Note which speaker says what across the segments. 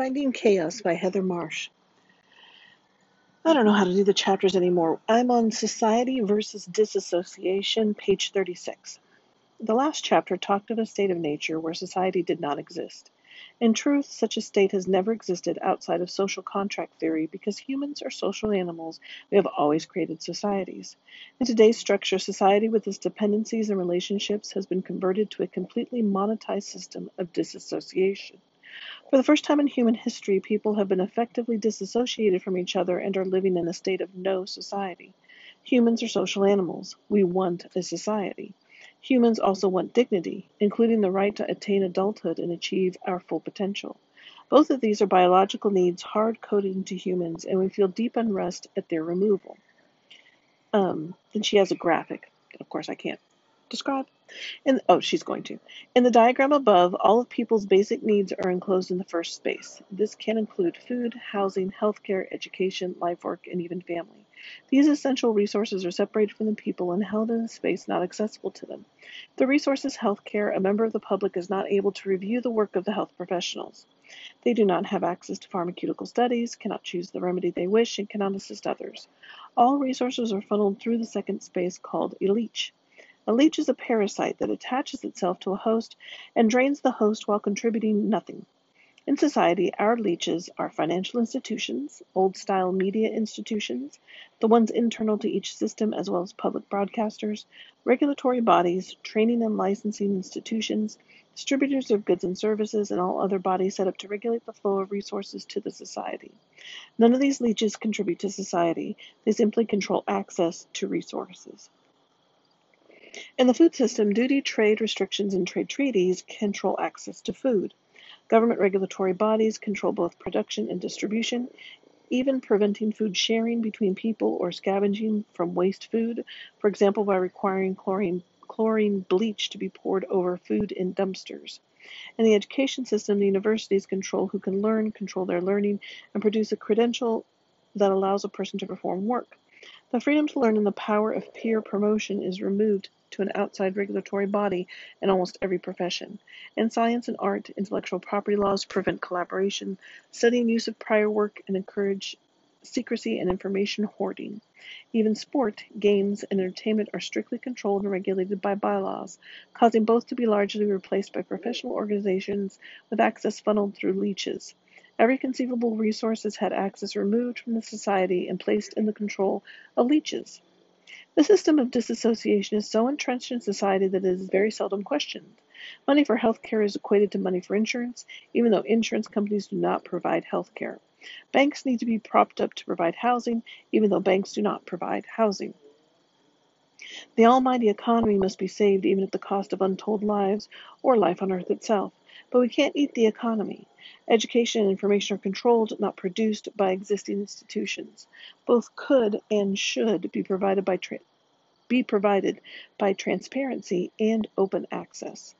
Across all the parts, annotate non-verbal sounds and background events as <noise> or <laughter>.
Speaker 1: Binding Chaos by Heather Marsh. I don't know how to do the chapters anymore. I'm on Society versus Disassociation, page 36. The last chapter talked of a state of nature where society did not exist. In truth, such a state has never existed outside of social contract theory because humans are social animals. We have always created societies. In today's structure, society with its dependencies and relationships has been converted to a completely monetized system of disassociation. For the first time in human history, people have been effectively disassociated from each other and are living in a state of no society. Humans are social animals. We want a society. Humans also want dignity, including the right to attain adulthood and achieve our full potential. Both of these are biological needs hard coded into humans, and we feel deep unrest at their removal. Um, and she has a graphic. Of course, I can't describe. In, oh, she's going to. In the diagram above, all of people's basic needs are enclosed in the first space. This can include food, housing, healthcare, education, life work, and even family. These essential resources are separated from the people and held in a space not accessible to them. The resource is healthcare, a member of the public is not able to review the work of the health professionals. They do not have access to pharmaceutical studies, cannot choose the remedy they wish, and cannot assist others. All resources are funneled through the second space called leech. A leech is a parasite that attaches itself to a host and drains the host while contributing nothing. In society, our leeches are financial institutions, old style media institutions, the ones internal to each system as well as public broadcasters, regulatory bodies, training and licensing institutions, distributors of goods and services, and all other bodies set up to regulate the flow of resources to the society. None of these leeches contribute to society, they simply control access to resources. In the food system, duty, trade restrictions, and trade treaties control access to food. Government regulatory bodies control both production and distribution, even preventing food sharing between people or scavenging from waste food, for example, by requiring chlorine, chlorine bleach to be poured over food in dumpsters. In the education system, the universities control who can learn, control their learning, and produce a credential that allows a person to perform work. The freedom to learn and the power of peer promotion is removed to an outside regulatory body in almost every profession. In science and art, intellectual property laws prevent collaboration, study and use of prior work, and encourage secrecy and information hoarding. Even sport, games, and entertainment are strictly controlled and regulated by bylaws, causing both to be largely replaced by professional organizations with access funneled through leeches. Every conceivable resource has had access removed from the society and placed in the control of leeches. The system of disassociation is so entrenched in society that it is very seldom questioned. Money for health care is equated to money for insurance, even though insurance companies do not provide health care. Banks need to be propped up to provide housing, even though banks do not provide housing. The almighty economy must be saved even at the cost of untold lives or life on earth itself. But we can't eat the economy. Education and information are controlled, not produced, by existing institutions. Both could and should be provided by tra- be provided by transparency and open access.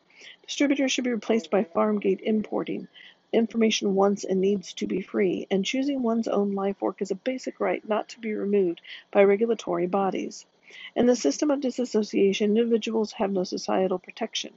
Speaker 1: Distributors should be replaced by farm gate importing. Information wants and needs to be free, and choosing one's own life work is a basic right not to be removed by regulatory bodies. In the system of disassociation, individuals have no societal protection.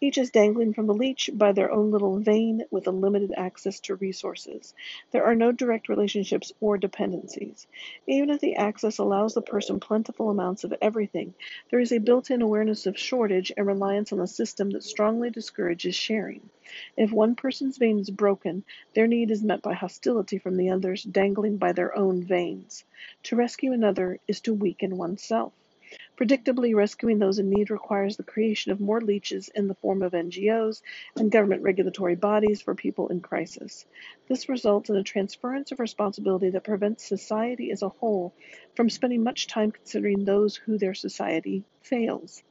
Speaker 1: Each is dangling from the leech by their own little vein with a limited access to resources. There are no direct relationships or dependencies. Even if the access allows the person plentiful amounts of everything, there is a built in awareness of shortage and reliance on a system that strongly discourages sharing. If one person's vein is broken, their need is met by hostility from the others dangling by their own veins. To rescue another is to weaken oneself. Predictably, rescuing those in need requires the creation of more leeches in the form of NGOs and government regulatory bodies for people in crisis. This results in a transference of responsibility that prevents society as a whole from spending much time considering those who their society fails.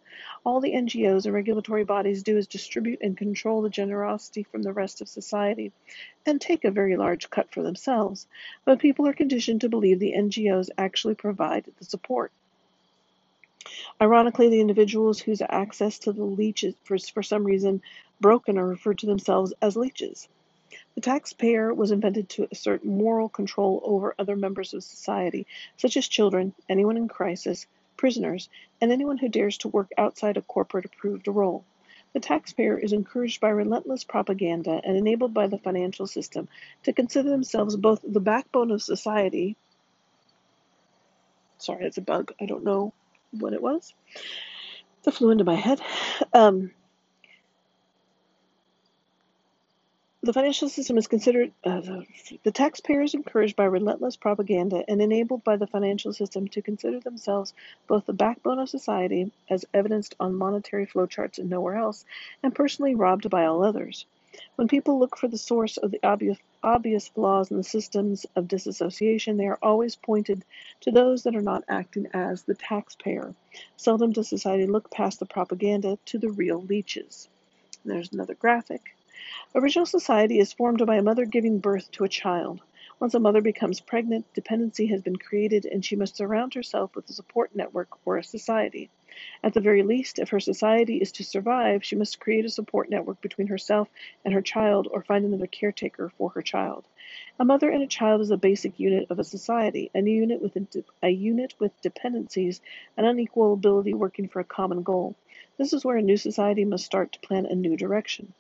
Speaker 1: All the NGOs and regulatory bodies do is distribute and control the generosity from the rest of society and take a very large cut for themselves, but people are conditioned to believe the NGOs actually provide the support. Ironically, the individuals whose access to the leeches for, for some reason broken are referred to themselves as leeches. The taxpayer was invented to assert moral control over other members of society, such as children, anyone in crisis, prisoners, and anyone who dares to work outside a corporate approved role. The taxpayer is encouraged by relentless propaganda and enabled by the financial system to consider themselves both the backbone of society. Sorry, it's a bug. I don't know what it was. That flew into my head. Um, The financial system is considered, uh, the, the taxpayer is encouraged by relentless propaganda and enabled by the financial system to consider themselves both the backbone of society, as evidenced on monetary flowcharts and nowhere else, and personally robbed by all others. When people look for the source of the obvious, obvious flaws in the systems of disassociation, they are always pointed to those that are not acting as the taxpayer. Seldom does society look past the propaganda to the real leeches. There's another graphic. Original society is formed by a mother giving birth to a child. Once a mother becomes pregnant, dependency has been created and she must surround herself with a support network or a society. At the very least, if her society is to survive, she must create a support network between herself and her child or find another caretaker for her child. A mother and a child is a basic unit of a society, a unit with a unit with dependencies and unequal ability working for a common goal. This is where a new society must start to plan a new direction.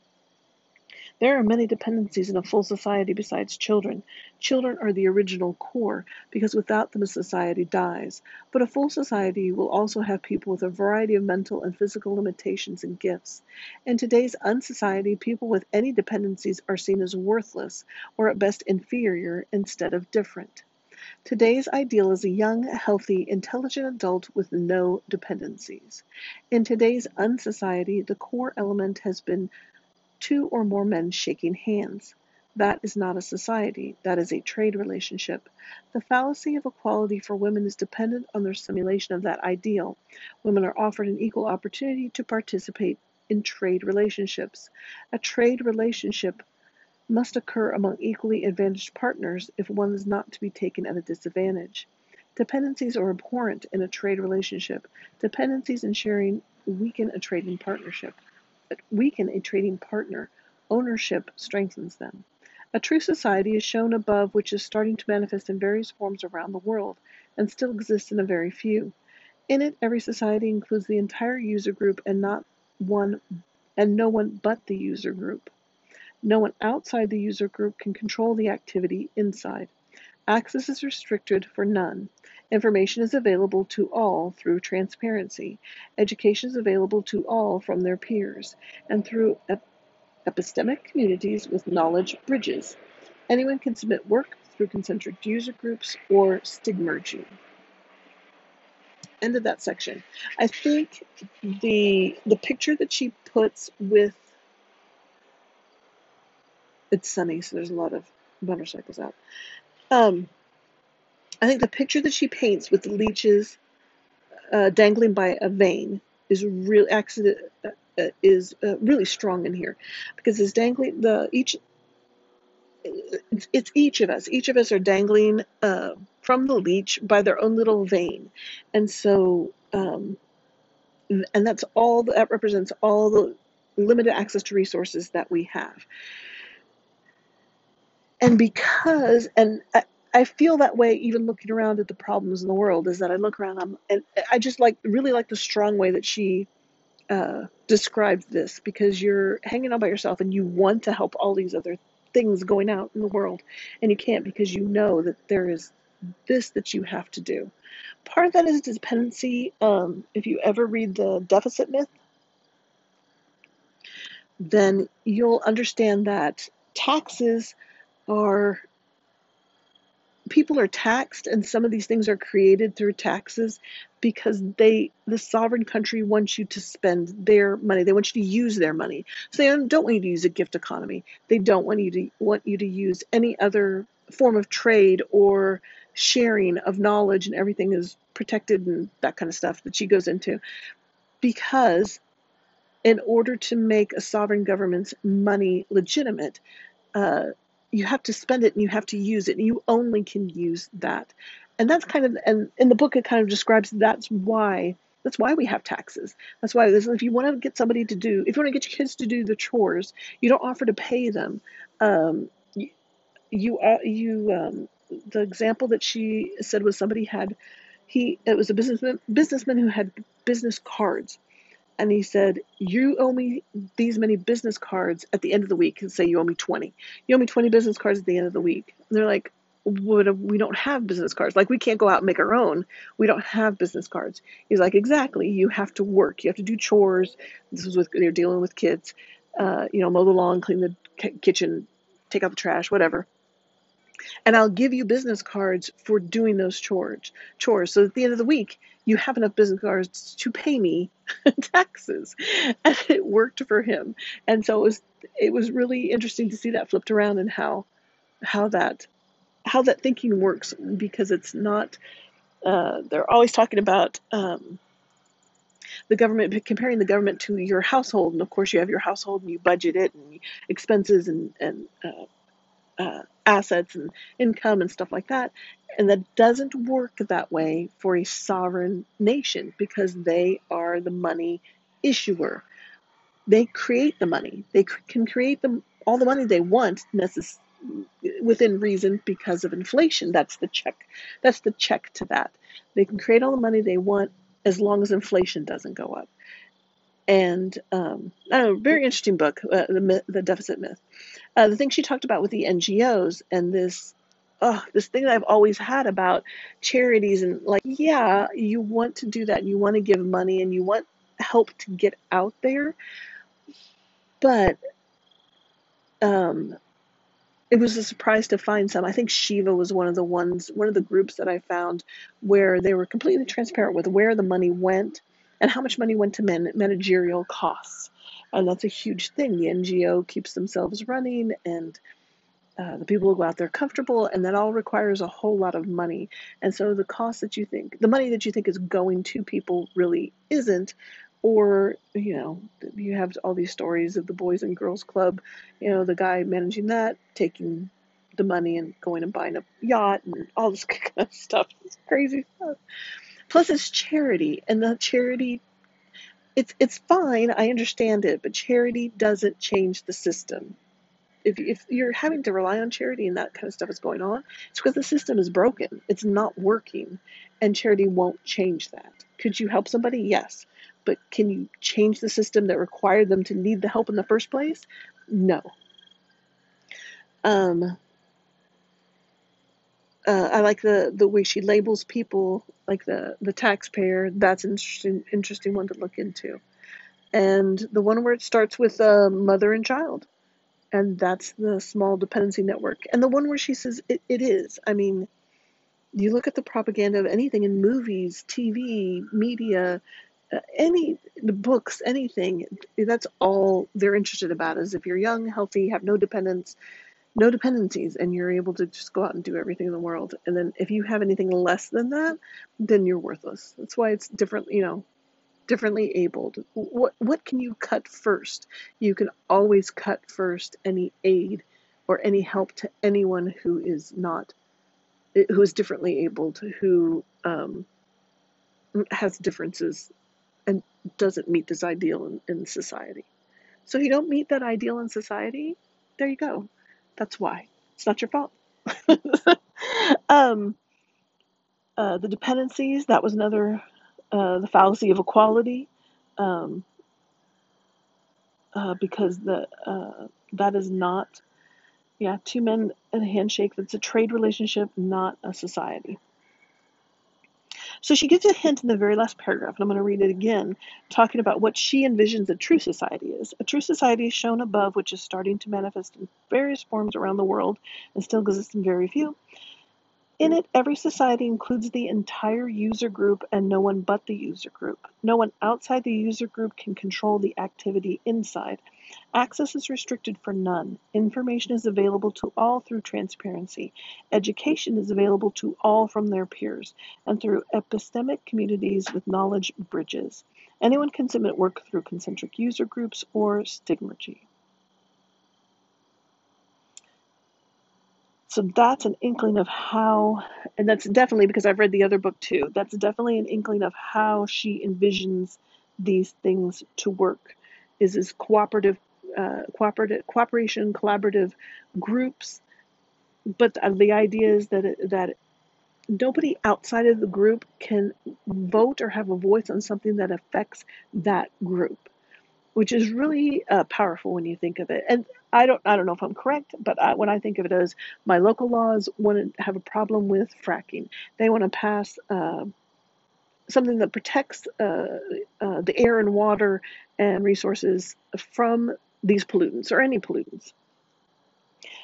Speaker 1: There are many dependencies in a full society besides children. Children are the original core, because without them a society dies. But a full society will also have people with a variety of mental and physical limitations and gifts. In today's unsociety, people with any dependencies are seen as worthless, or at best inferior, instead of different. Today's ideal is a young, healthy, intelligent adult with no dependencies. In today's unsociety, the core element has been two or more men shaking hands. That is not a society, that is a trade relationship. The fallacy of equality for women is dependent on their simulation of that ideal. Women are offered an equal opportunity to participate in trade relationships. A trade relationship must occur among equally advantaged partners if one is not to be taken at a disadvantage. Dependencies are abhorrent in a trade relationship. Dependencies and sharing weaken a trading partnership weaken a trading partner, ownership strengthens them. A true society is shown above which is starting to manifest in various forms around the world and still exists in a very few. In it, every society includes the entire user group and not one and no one but the user group. No one outside the user group can control the activity inside. Access is restricted for none. Information is available to all through transparency. Education is available to all from their peers and through ep- epistemic communities with knowledge bridges. Anyone can submit work through concentric user groups or stigmergy. End of that section. I think the the picture that she puts with it's sunny, so there's a lot of motorcycles out. Um, I think the picture that she paints with the leeches uh, dangling by a vein is real accident uh, uh, is uh, really strong in here. Because it's dangling the each it's, each of us. Each of us are dangling uh, from the leech by their own little vein. And so um, and that's all that represents all the limited access to resources that we have. And because and I, feel that way even looking around at the problems in the world is that I look around I'm, and I just like really like the strong way that she uh, this because you're hanging out by yourself and you want to help all these other things going out in the world and you can't because you know that there is this that you have to do. Part of that is dependency. Um, if you ever read the deficit myth, then you'll understand that taxes are people are taxed and some of these things are created through taxes because they the sovereign country wants you to spend their money. They want you to use their money. So they don't want you to use a gift economy. They don't want you to want you to use any other form of trade or sharing of knowledge and everything is protected and that kind of stuff that she goes into because in order to make a sovereign government's money legitimate uh, you have to spend it and you have to use it. And you only can use that. And that's kind of and in the book it kind of describes that's why that's why we have taxes. That's why this, if you want to get somebody to do if you want to get your kids to do the chores you don't offer to pay them. Um, you you, uh, you um, the example that she said was somebody had he it was a businessman businessman who had business cards and he said, "You owe me these many business cards at the end of the week." And say you owe me twenty. You owe me twenty business cards at the end of the week. And they're like, "We don't have business cards. Like we can't go out and make our own. We don't have business cards." He's like, "Exactly. You have to work. You have to do chores. This was with they're dealing with kids. Uh, you know, mow the lawn, clean the kitchen, take out the trash, whatever." And I'll give you business cards for doing those chores. Chores. So at the end of the week, you have enough business cards to pay me <laughs> taxes, and it worked for him. And so it was it was really interesting to see that flipped around and how how that how that thinking works because it's not. Uh, they're always talking about. Um, the government comparing the government to your household and of course you have your household and you budget it and expenses and, and uh, uh, assets and income and stuff like that. And that doesn't work that way for a sovereign nation because they are the money issuer. They create the money. They can create them all the money they want necess- within reason because of inflation. That's the check. That's the check to that. They can create all the money they want as long as inflation doesn't go up. And um, know, very interesting book, uh, the, myth, the deficit myth. Uh, the thing she talked about with the NGOs and this, oh, this thing that I've always had about charities and like, yeah, you want to do that, you want to give money, and you want help to get out there, but um, it was a surprise to find some. I think Shiva was one of the ones, one of the groups that I found where they were completely transparent with where the money went and how much money went to man- managerial costs. And that's a huge thing. The NGO keeps themselves running and uh, the people who go out there comfortable, and that all requires a whole lot of money. And so the cost that you think, the money that you think is going to people really isn't. Or, you know, you have all these stories of the Boys and Girls Club, you know, the guy managing that, taking the money and going and buying a yacht and all this <laughs> kind of stuff. It's crazy stuff. Plus, it's charity, and the charity, it's it's fine. I understand it, but charity doesn't change the system. If if you're having to rely on charity and that kind of stuff is going on, it's because the system is broken. It's not working, and charity won't change that. Could you help somebody? Yes, but can you change the system that required them to need the help in the first place? No. Um, uh, I like the the way she labels people, like the the taxpayer. That's an interesting interesting one to look into, and the one where it starts with uh, mother and child, and that's the small dependency network, and the one where she says it, it is. I mean, you look at the propaganda of anything in movies, TV, media, uh, any the books, anything. That's all they're interested about. Is if you're young, healthy, have no dependence, no dependencies and you're able to just go out and do everything in the world. And then if you have anything less than that, then you're worthless. That's why it's different, you know, differently abled. What what can you cut first? You can always cut first any aid or any help to anyone who is not who is differently abled, who um, has differences and doesn't meet this ideal in, in society. So if you don't meet that ideal in society, there you go. That's why. It's not your fault. <laughs> um, uh, the dependencies, that was another, uh, the fallacy of equality. Um, uh, because the uh, that is not, yeah, two men and a handshake. That's a trade relationship, not a society. So she gives a hint in the very last paragraph, and I'm going to read it again, talking about what she envisions a true society is. A true society is shown above, which is starting to manifest in various forms around the world and still exists in very few. In it, every society includes the entire user group and no one but the user group. No one outside the user group can control the activity inside. Access is restricted for none. Information is available to all through transparency. Education is available to all from their peers and through epistemic communities with knowledge bridges. Anyone can submit work through concentric user groups or stigmergy. So that's an inkling of how, and that's definitely because I've read the other book too, that's definitely an inkling of how she envisions these things to work. Is is cooperative, uh, cooperative, cooperation, collaborative groups, but the idea is that it, that nobody outside of the group can vote or have a voice on something that affects that group which is really uh, powerful when you think of it. And I don't, I don't know if I'm correct, but I, when I think of it as my local laws want to have a problem with fracking, they want to pass uh, something that protects uh, uh, the air and water and resources from these pollutants or any pollutants.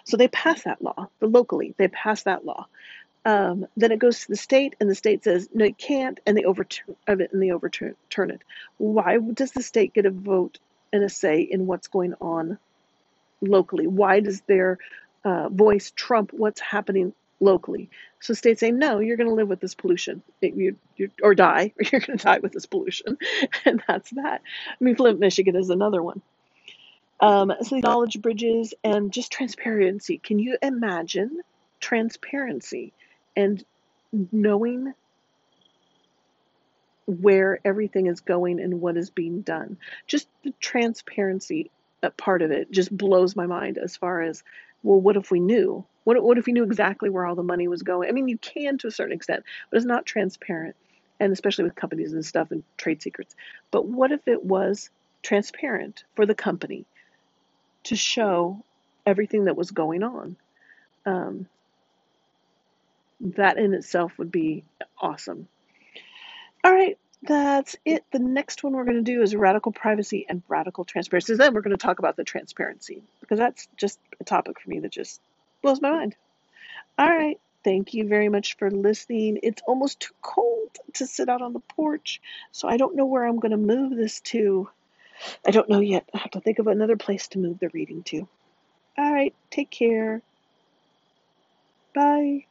Speaker 1: So they pass that law, the locally, they pass that law. Um, then it goes to the state, and the state says no, it can't, and they overturn it, and they overturn it. Why does the state get a vote and a say in what's going on locally? Why does their uh, voice trump what's happening locally? So states say no, you're going to live with this pollution, it, you, you, or die, or <laughs> you're going to die with this pollution, <laughs> and that's that. I mean, Flint, Michigan is another one. Um, so knowledge bridges and just transparency. Can you imagine transparency? And knowing where everything is going and what is being done. Just the transparency part of it just blows my mind as far as, well, what if we knew? What, what if we knew exactly where all the money was going? I mean, you can to a certain extent, but it's not transparent, and especially with companies and stuff and trade secrets. But what if it was transparent for the company to show everything that was going on? Um, that in itself would be awesome. All right, that's it. The next one we're going to do is radical privacy and radical transparency. Then we're going to talk about the transparency because that's just a topic for me that just blows my mind. All right, thank you very much for listening. It's almost too cold to sit out on the porch, so I don't know where I'm going to move this to. I don't know yet. I have to think of another place to move the reading to. All right, take care. Bye.